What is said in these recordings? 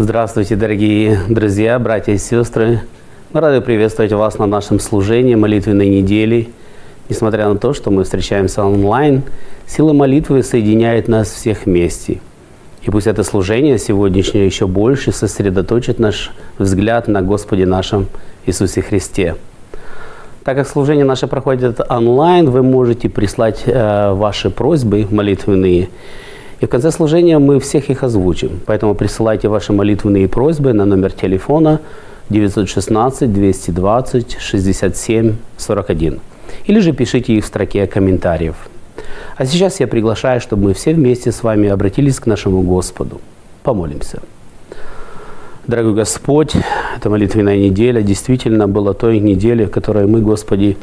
Здравствуйте, дорогие друзья, братья и сестры. Мы рады приветствовать вас на нашем служении молитвенной недели. Несмотря на то, что мы встречаемся онлайн, сила молитвы соединяет нас всех вместе. И пусть это служение сегодняшнее еще больше сосредоточит наш взгляд на Господе нашем Иисусе Христе. Так как служение наше проходит онлайн, вы можете прислать э, ваши просьбы молитвенные. И в конце служения мы всех их озвучим. Поэтому присылайте ваши молитвенные просьбы на номер телефона 916 220 67 41 или же пишите их в строке комментариев. А сейчас я приглашаю, чтобы мы все вместе с вами обратились к нашему Господу. Помолимся. Дорогой Господь, эта молитвенная неделя действительно была той неделей, в которой мы, Господи,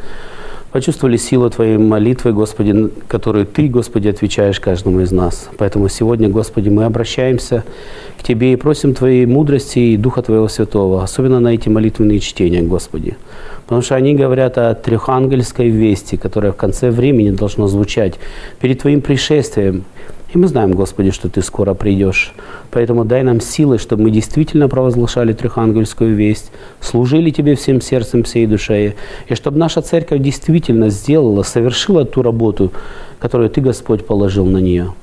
почувствовали силу Твоей молитвы, Господи, которую Ты, Господи, отвечаешь каждому из нас. Поэтому сегодня, Господи, мы обращаемся к Тебе и просим Твоей мудрости и Духа Твоего Святого, особенно на эти молитвенные чтения, Господи. Потому что они говорят о трехангельской вести, которая в конце времени должна звучать перед Твоим пришествием. И мы знаем, Господи, что Ты скоро придешь. Поэтому дай нам силы, чтобы мы действительно провозглашали трехангельскую весть, служили Тебе всем сердцем, всей душой, и чтобы наша церковь действительно сделала, совершила ту работу, которую Ты, Господь, положил на нее.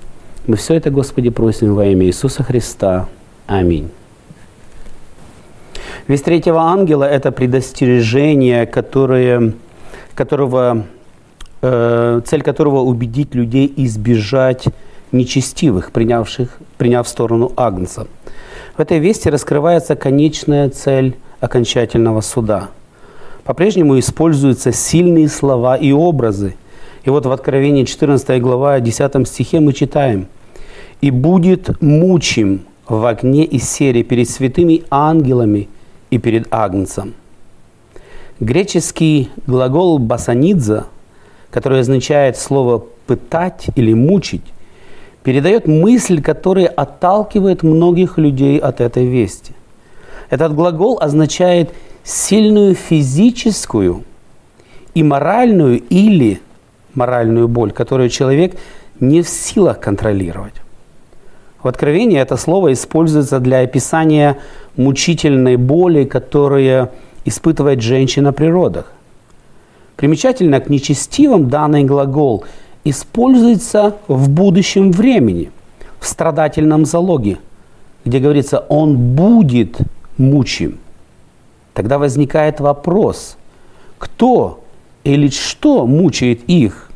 Мы все это, Господи, просим во имя Иисуса Христа. Аминь. Весть третьего ангела – это предостережение, которое, которого, э, цель которого – убедить людей избежать нечестивых, принявших, приняв сторону Агнца. В этой вести раскрывается конечная цель окончательного суда. По-прежнему используются сильные слова и образы. И вот в Откровении 14 глава 10 стихе мы читаем «И будет мучим в огне и сере перед святыми ангелами и перед Агнцем». Греческий глагол «басанидза», который означает слово «пытать» или «мучить», передает мысль, которая отталкивает многих людей от этой вести. Этот глагол означает сильную физическую и моральную или моральную боль, которую человек не в силах контролировать. В Откровении это слово используется для описания мучительной боли, которую испытывает женщина при родах. Примечательно, к нечестивым данный глагол – используется в будущем времени, в страдательном залоге, где говорится «он будет мучим». Тогда возникает вопрос, кто или что мучает их?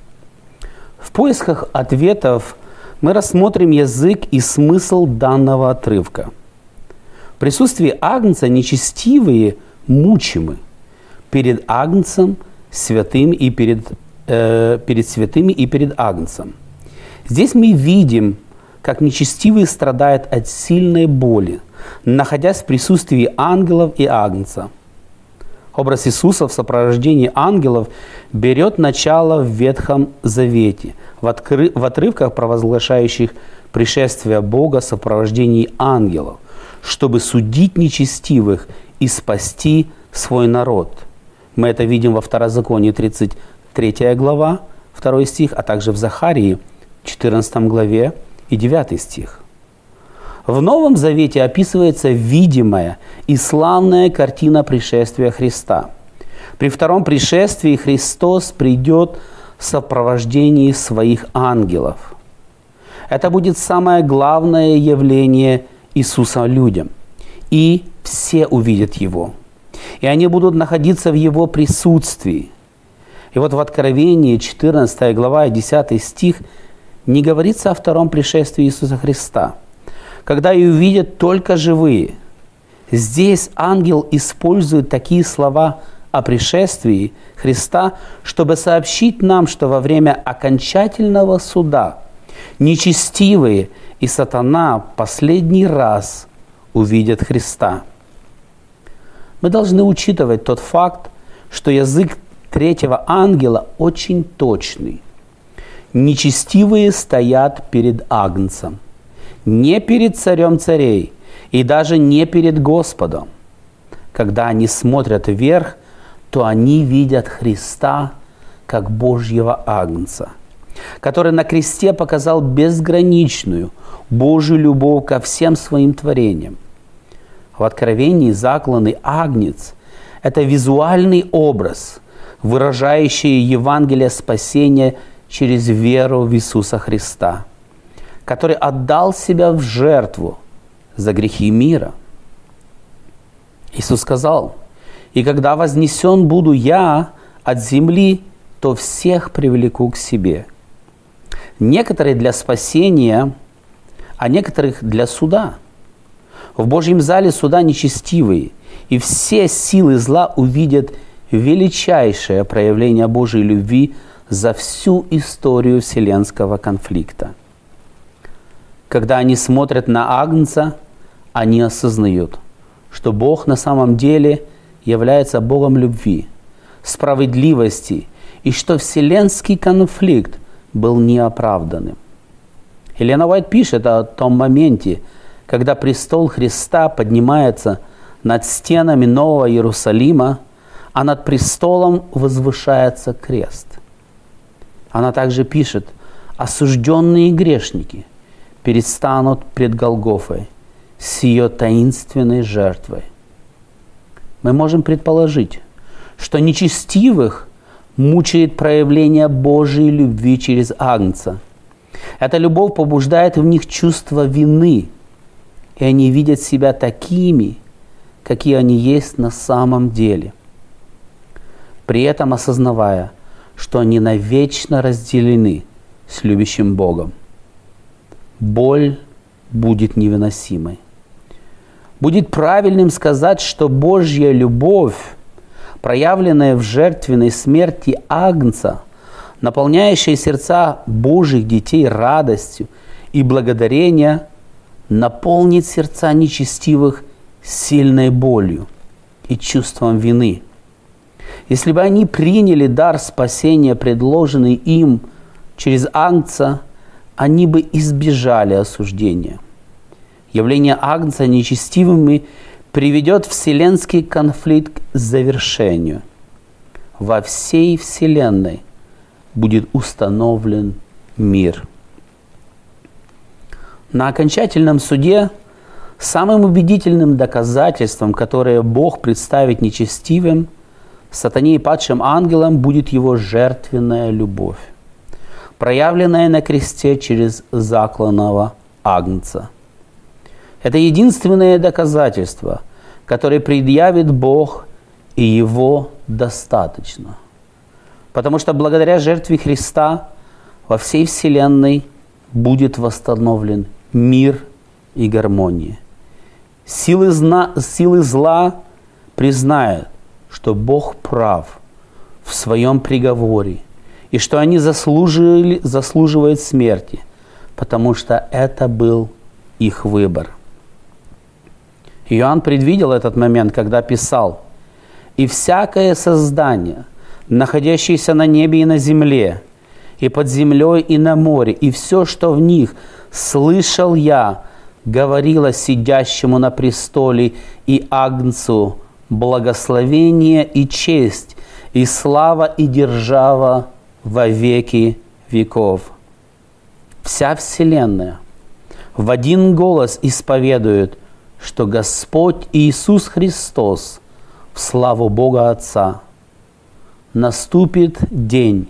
В поисках ответов мы рассмотрим язык и смысл данного отрывка. В присутствии Агнца нечестивые мучимы перед Агнцем святым и перед э, перед святыми и перед Агнцем. Здесь мы видим, как нечестивые страдают от сильной боли, находясь в присутствии ангелов и Агнца. Образ Иисуса в сопровождении ангелов берет начало в Ветхом Завете, в, откры... в отрывках, провозглашающих пришествие Бога в сопровождении ангелов, чтобы судить нечестивых и спасти свой народ. Мы это видим во Второзаконии 30, 3 глава, 2 стих, а также в Захарии, 14 главе и 9 стих. В Новом Завете описывается видимая и славная картина пришествия Христа. При втором пришествии Христос придет в сопровождении своих ангелов. Это будет самое главное явление Иисуса людям. И все увидят Его. И они будут находиться в Его присутствии – и вот в Откровении 14 глава 10 стих не говорится о втором пришествии Иисуса Христа, когда и увидят только живые. Здесь ангел использует такие слова о пришествии Христа, чтобы сообщить нам, что во время окончательного суда нечестивые и сатана последний раз увидят Христа. Мы должны учитывать тот факт, что язык третьего ангела очень точный. Нечестивые стоят перед Агнцем, не перед царем царей и даже не перед Господом. Когда они смотрят вверх, то они видят Христа как Божьего Агнца, который на кресте показал безграничную Божью любовь ко всем своим творениям. в Откровении закланный агнец – это визуальный образ, выражающий Евангелие спасения через веру в Иисуса Христа, который отдал себя в жертву за грехи мира. Иисус сказал, «И когда вознесен буду я от земли, то всех привлеку к себе». Некоторые для спасения, а некоторых для суда – в Божьем зале суда нечестивые, и все силы зла увидят величайшее проявление Божьей любви за всю историю вселенского конфликта. Когда они смотрят на Агнца, они осознают, что Бог на самом деле является Богом любви, справедливости, и что вселенский конфликт был неоправданным. Елена Уайт пишет о том моменте, когда престол Христа поднимается над стенами Нового Иерусалима, а над престолом возвышается крест. Она также пишет, осужденные грешники перестанут пред Голгофой с ее таинственной жертвой. Мы можем предположить, что нечестивых мучает проявление Божьей любви через Агнца. Эта любовь побуждает в них чувство вины – и они видят себя такими, какие они есть на самом деле. При этом осознавая, что они навечно разделены с любящим Богом. Боль будет невыносимой. Будет правильным сказать, что Божья любовь, проявленная в жертвенной смерти Агнца, наполняющая сердца Божьих детей радостью и благодарением – наполнит сердца нечестивых сильной болью и чувством вины. Если бы они приняли дар спасения, предложенный им через Агнца, они бы избежали осуждения. Явление Агнца нечестивыми приведет вселенский конфликт к завершению. Во всей Вселенной будет установлен мир – на окончательном суде самым убедительным доказательством, которое Бог представит нечестивым, сатане и падшим ангелам, будет его жертвенная любовь, проявленная на кресте через закланного агнца. Это единственное доказательство, которое предъявит Бог, и его достаточно. Потому что благодаря жертве Христа во всей Вселенной будет восстановлен мир и гармония. Силы, зна, силы зла признают, что Бог прав в своем приговоре и что они заслужили, заслуживают смерти, потому что это был их выбор. Иоанн предвидел этот момент, когда писал, «И всякое создание, находящееся на небе и на земле, и под землей, и на море, и все, что в них – слышал я, говорила сидящему на престоле и Агнцу, благословение и честь, и слава и держава во веки веков. Вся Вселенная в один голос исповедует, что Господь Иисус Христос в славу Бога Отца. Наступит день,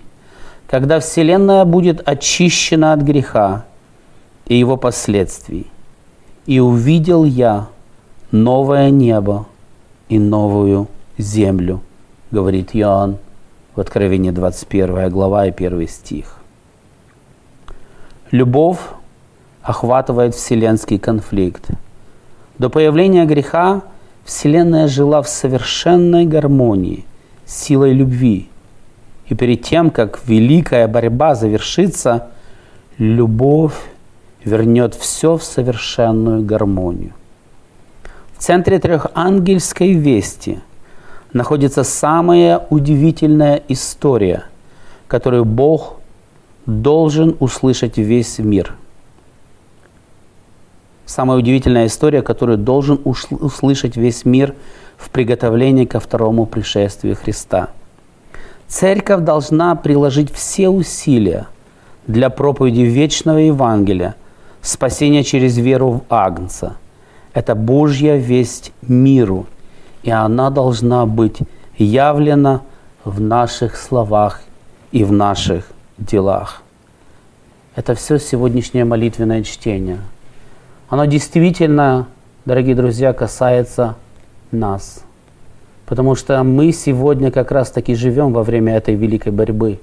когда Вселенная будет очищена от греха – и его последствий. И увидел я новое небо и новую землю, говорит Иоанн в Откровении 21 глава и 1 стих. Любовь охватывает вселенский конфликт. До появления греха Вселенная жила в совершенной гармонии, силой любви. И перед тем, как великая борьба завершится, любовь вернет все в совершенную гармонию. В центре трехангельской вести находится самая удивительная история, которую Бог должен услышать весь мир. Самая удивительная история, которую должен услышать весь мир в приготовлении ко второму пришествию Христа. Церковь должна приложить все усилия для проповеди вечного Евангелия – спасение через веру в Агнца. Это Божья весть миру, и она должна быть явлена в наших словах и в наших делах. Это все сегодняшнее молитвенное чтение. Оно действительно, дорогие друзья, касается нас. Потому что мы сегодня как раз таки живем во время этой великой борьбы.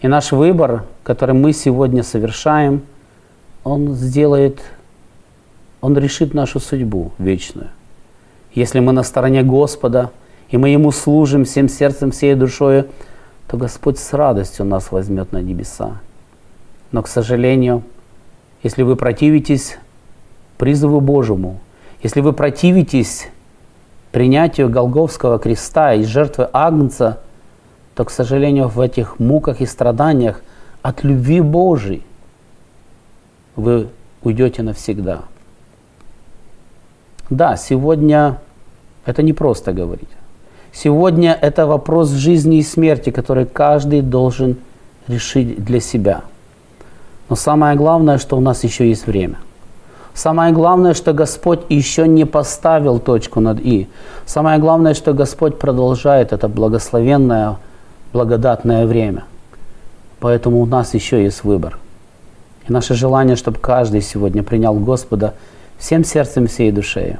И наш выбор, который мы сегодня совершаем, он сделает, он решит нашу судьбу вечную. Если мы на стороне Господа, и мы Ему служим всем сердцем, всей душой, то Господь с радостью нас возьмет на небеса. Но, к сожалению, если вы противитесь призыву Божьему, если вы противитесь принятию Голговского креста и жертвы Агнца, то, к сожалению, в этих муках и страданиях от любви Божией вы уйдете навсегда. Да, сегодня это не просто говорить. Сегодня это вопрос жизни и смерти, который каждый должен решить для себя. Но самое главное, что у нас еще есть время. Самое главное, что Господь еще не поставил точку над «и». Самое главное, что Господь продолжает это благословенное, благодатное время. Поэтому у нас еще есть выбор. И наше желание, чтобы каждый сегодня принял Господа всем сердцем, всей душей.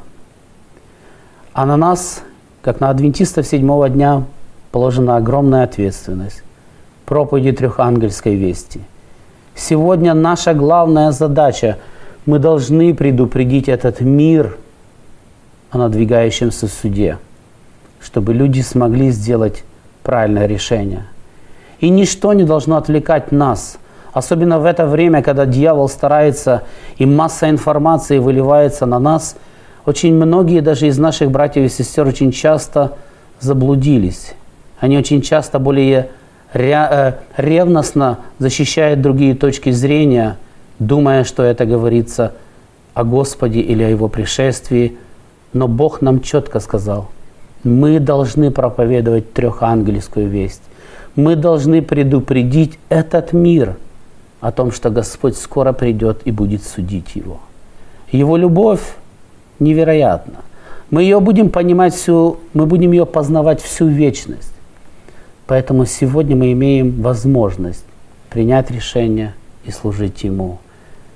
А на нас как на адвентистов седьмого дня положена огромная ответственность. Проповеди трехангельской вести. Сегодня наша главная задача – мы должны предупредить этот мир о надвигающемся суде, чтобы люди смогли сделать правильное решение. И ничто не должно отвлекать нас, особенно в это время, когда дьявол старается и масса информации выливается на нас – очень многие даже из наших братьев и сестер очень часто заблудились. Они очень часто более э, ревностно защищают другие точки зрения, думая, что это говорится о Господе или о Его пришествии. Но Бог нам четко сказал, мы должны проповедовать трехангельскую весть. Мы должны предупредить этот мир о том, что Господь скоро придет и будет судить его. Его любовь невероятно. Мы ее будем понимать всю, мы будем ее познавать всю вечность. Поэтому сегодня мы имеем возможность принять решение и служить Ему.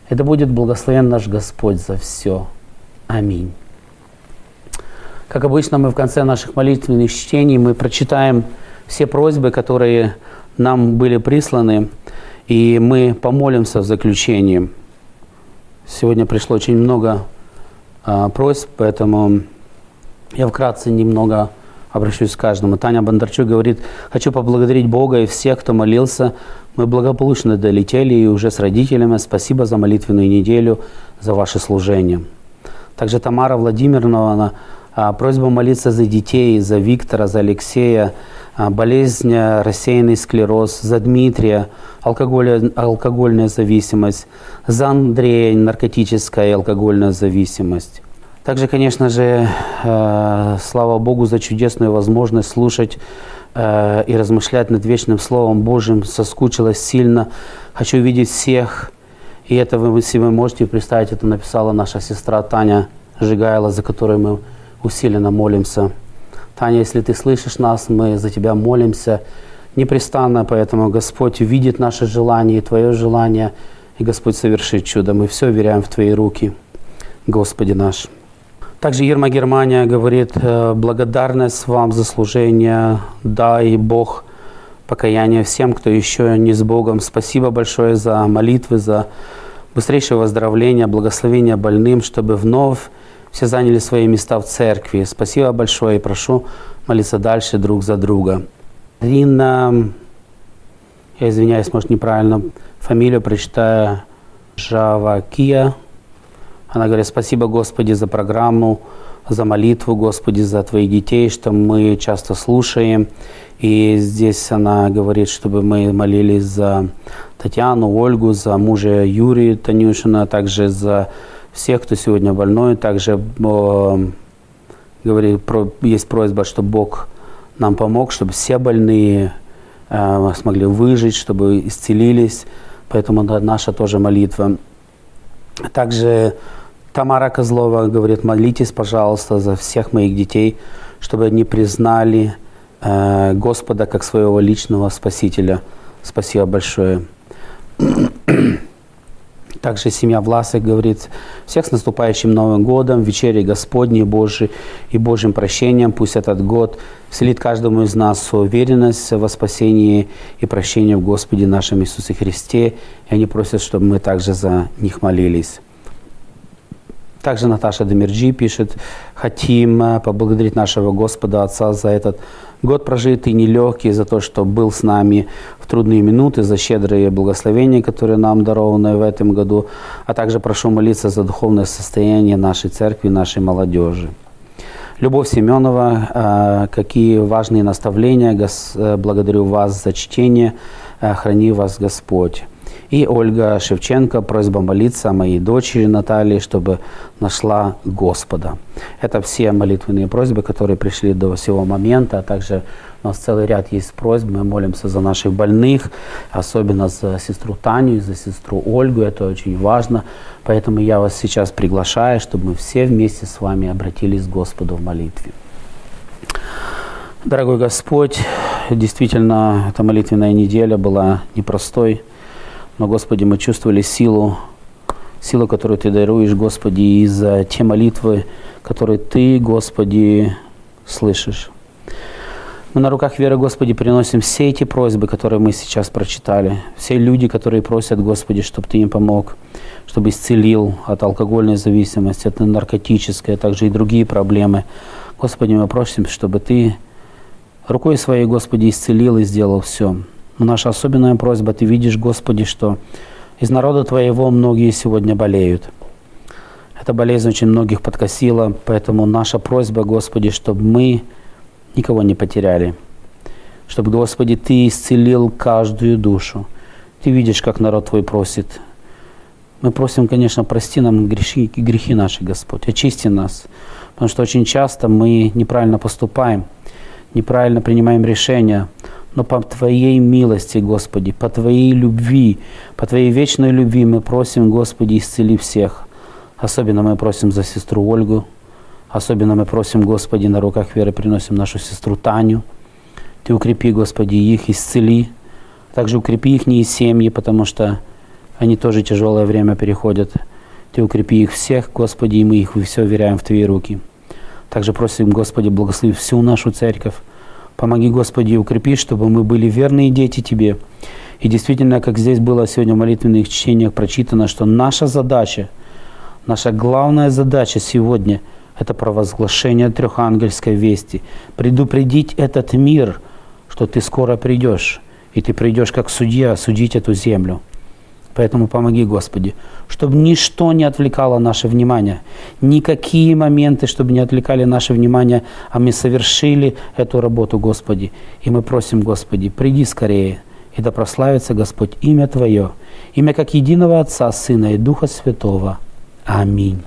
Это будет благословен наш Господь за все. Аминь. Как обычно, мы в конце наших молитвенных чтений мы прочитаем все просьбы, которые нам были присланы, и мы помолимся в заключении. Сегодня пришло очень много а, просьб, поэтому я вкратце немного обращусь к каждому. Таня Бондарчук говорит, хочу поблагодарить Бога и всех, кто молился. Мы благополучно долетели и уже с родителями. Спасибо за молитвенную неделю, за ваше служение. Также Тамара Владимировна, просьба молиться за детей, за Виктора, за Алексея, а, болезнь, рассеянный склероз, за Дмитрия, алкоголь, алкогольная зависимость, за Андрея, наркотическая и алкогольная зависимость. Также, конечно же, э, слава Богу за чудесную возможность слушать э, и размышлять над вечным Словом Божьим. Соскучилась сильно. Хочу видеть всех. И это вы себе можете представить, это написала наша сестра Таня Жигайла, за которой мы усиленно молимся. Таня, если ты слышишь нас, мы за тебя молимся непрестанно, поэтому Господь видит наше желание и Твое желание, и Господь совершит чудо. Мы все веряем в Твои руки, Господи наш. Также Ирма Германия говорит, «Э, благодарность вам за служение, дай Бог покаяние всем, кто еще не с Богом. Спасибо большое за молитвы, за быстрейшее выздоровление, благословение больным, чтобы вновь все заняли свои места в церкви. Спасибо большое и прошу молиться дальше друг за друга. Рина, я извиняюсь, может неправильно фамилию прочитаю, Жавакия. Она говорит, спасибо Господи за программу, за молитву, Господи, за Твоих детей, что мы часто слушаем. И здесь она говорит, чтобы мы молились за Татьяну, Ольгу, за мужа Юрия Танюшина, а также за всех, кто сегодня больной. Также э, говорит, про, есть просьба, чтобы Бог нам помог, чтобы все больные э, смогли выжить, чтобы исцелились. Поэтому да, наша тоже молитва. Также Тамара Козлова говорит, молитесь, пожалуйста, за всех моих детей, чтобы они признали э, Господа как своего личного Спасителя. Спасибо большое. Также семья Власых говорит, всех с наступающим Новым годом, вечерей Господней Божией и Божьим прощением. Пусть этот год вселит каждому из нас уверенность во спасении и прощении в Господе нашем Иисусе Христе. И они просят, чтобы мы также за них молились. Также Наташа Демирджи пишет, хотим э, поблагодарить нашего Господа Отца за этот год прожитый нелегкий, за то, что был с нами в трудные минуты, за щедрые благословения, которые нам дарованы в этом году, а также прошу молиться за духовное состояние нашей церкви, нашей молодежи. Любовь Семенова, э, какие важные наставления, э, благодарю вас за чтение, храни вас Господь. И Ольга Шевченко, просьба молиться о моей дочери Наталье, чтобы нашла Господа. Это все молитвенные просьбы, которые пришли до сего момента, а также у нас целый ряд есть просьб. Мы молимся за наших больных, особенно за сестру Таню и за сестру Ольгу. Это очень важно. Поэтому я вас сейчас приглашаю, чтобы мы все вместе с вами обратились к Господу в молитве. Дорогой Господь, действительно, эта молитвенная неделя была непростой. Но, Господи, мы чувствовали силу, силу, которую Ты даруешь, Господи, из за те молитвы, которые Ты, Господи, слышишь. Мы на руках веры, Господи, приносим все эти просьбы, которые мы сейчас прочитали. Все люди, которые просят, Господи, чтобы Ты им помог, чтобы исцелил от алкогольной зависимости, от наркотической, а также и другие проблемы. Господи, мы просим, чтобы Ты рукой своей, Господи, исцелил и сделал все. Наша особенная просьба, Ты видишь, Господи, что из народа Твоего многие сегодня болеют. Эта болезнь очень многих подкосила, поэтому наша просьба, Господи, чтобы мы никого не потеряли. Чтобы, Господи, Ты исцелил каждую душу. Ты видишь, как народ Твой просит. Мы просим, конечно, прости нам грехи, грехи наши, Господь, очисти нас. Потому что очень часто мы неправильно поступаем, неправильно принимаем решения, но по Твоей милости, Господи, по Твоей любви, по Твоей вечной любви мы просим, Господи, исцели всех. Особенно мы просим за сестру Ольгу, особенно мы просим, Господи, на руках веры приносим нашу сестру Таню. Ты укрепи, Господи, их, исцели. Также укрепи их семьи, потому что они тоже тяжелое время переходят. Ты укрепи их всех, Господи, и мы их все веряем в Твои руки. Также просим, Господи, благослови всю нашу церковь, Помоги, Господи, укрепи, чтобы мы были верные дети Тебе. И действительно, как здесь было сегодня в молитвенных чтениях прочитано, что наша задача, наша главная задача сегодня – это провозглашение трехангельской вести. Предупредить этот мир, что ты скоро придешь, и ты придешь как судья судить эту землю – Поэтому помоги, Господи, чтобы ничто не отвлекало наше внимание, никакие моменты, чтобы не отвлекали наше внимание, а мы совершили эту работу, Господи. И мы просим, Господи, приди скорее, и да прославится, Господь, имя Твое, имя как единого Отца, Сына и Духа Святого. Аминь.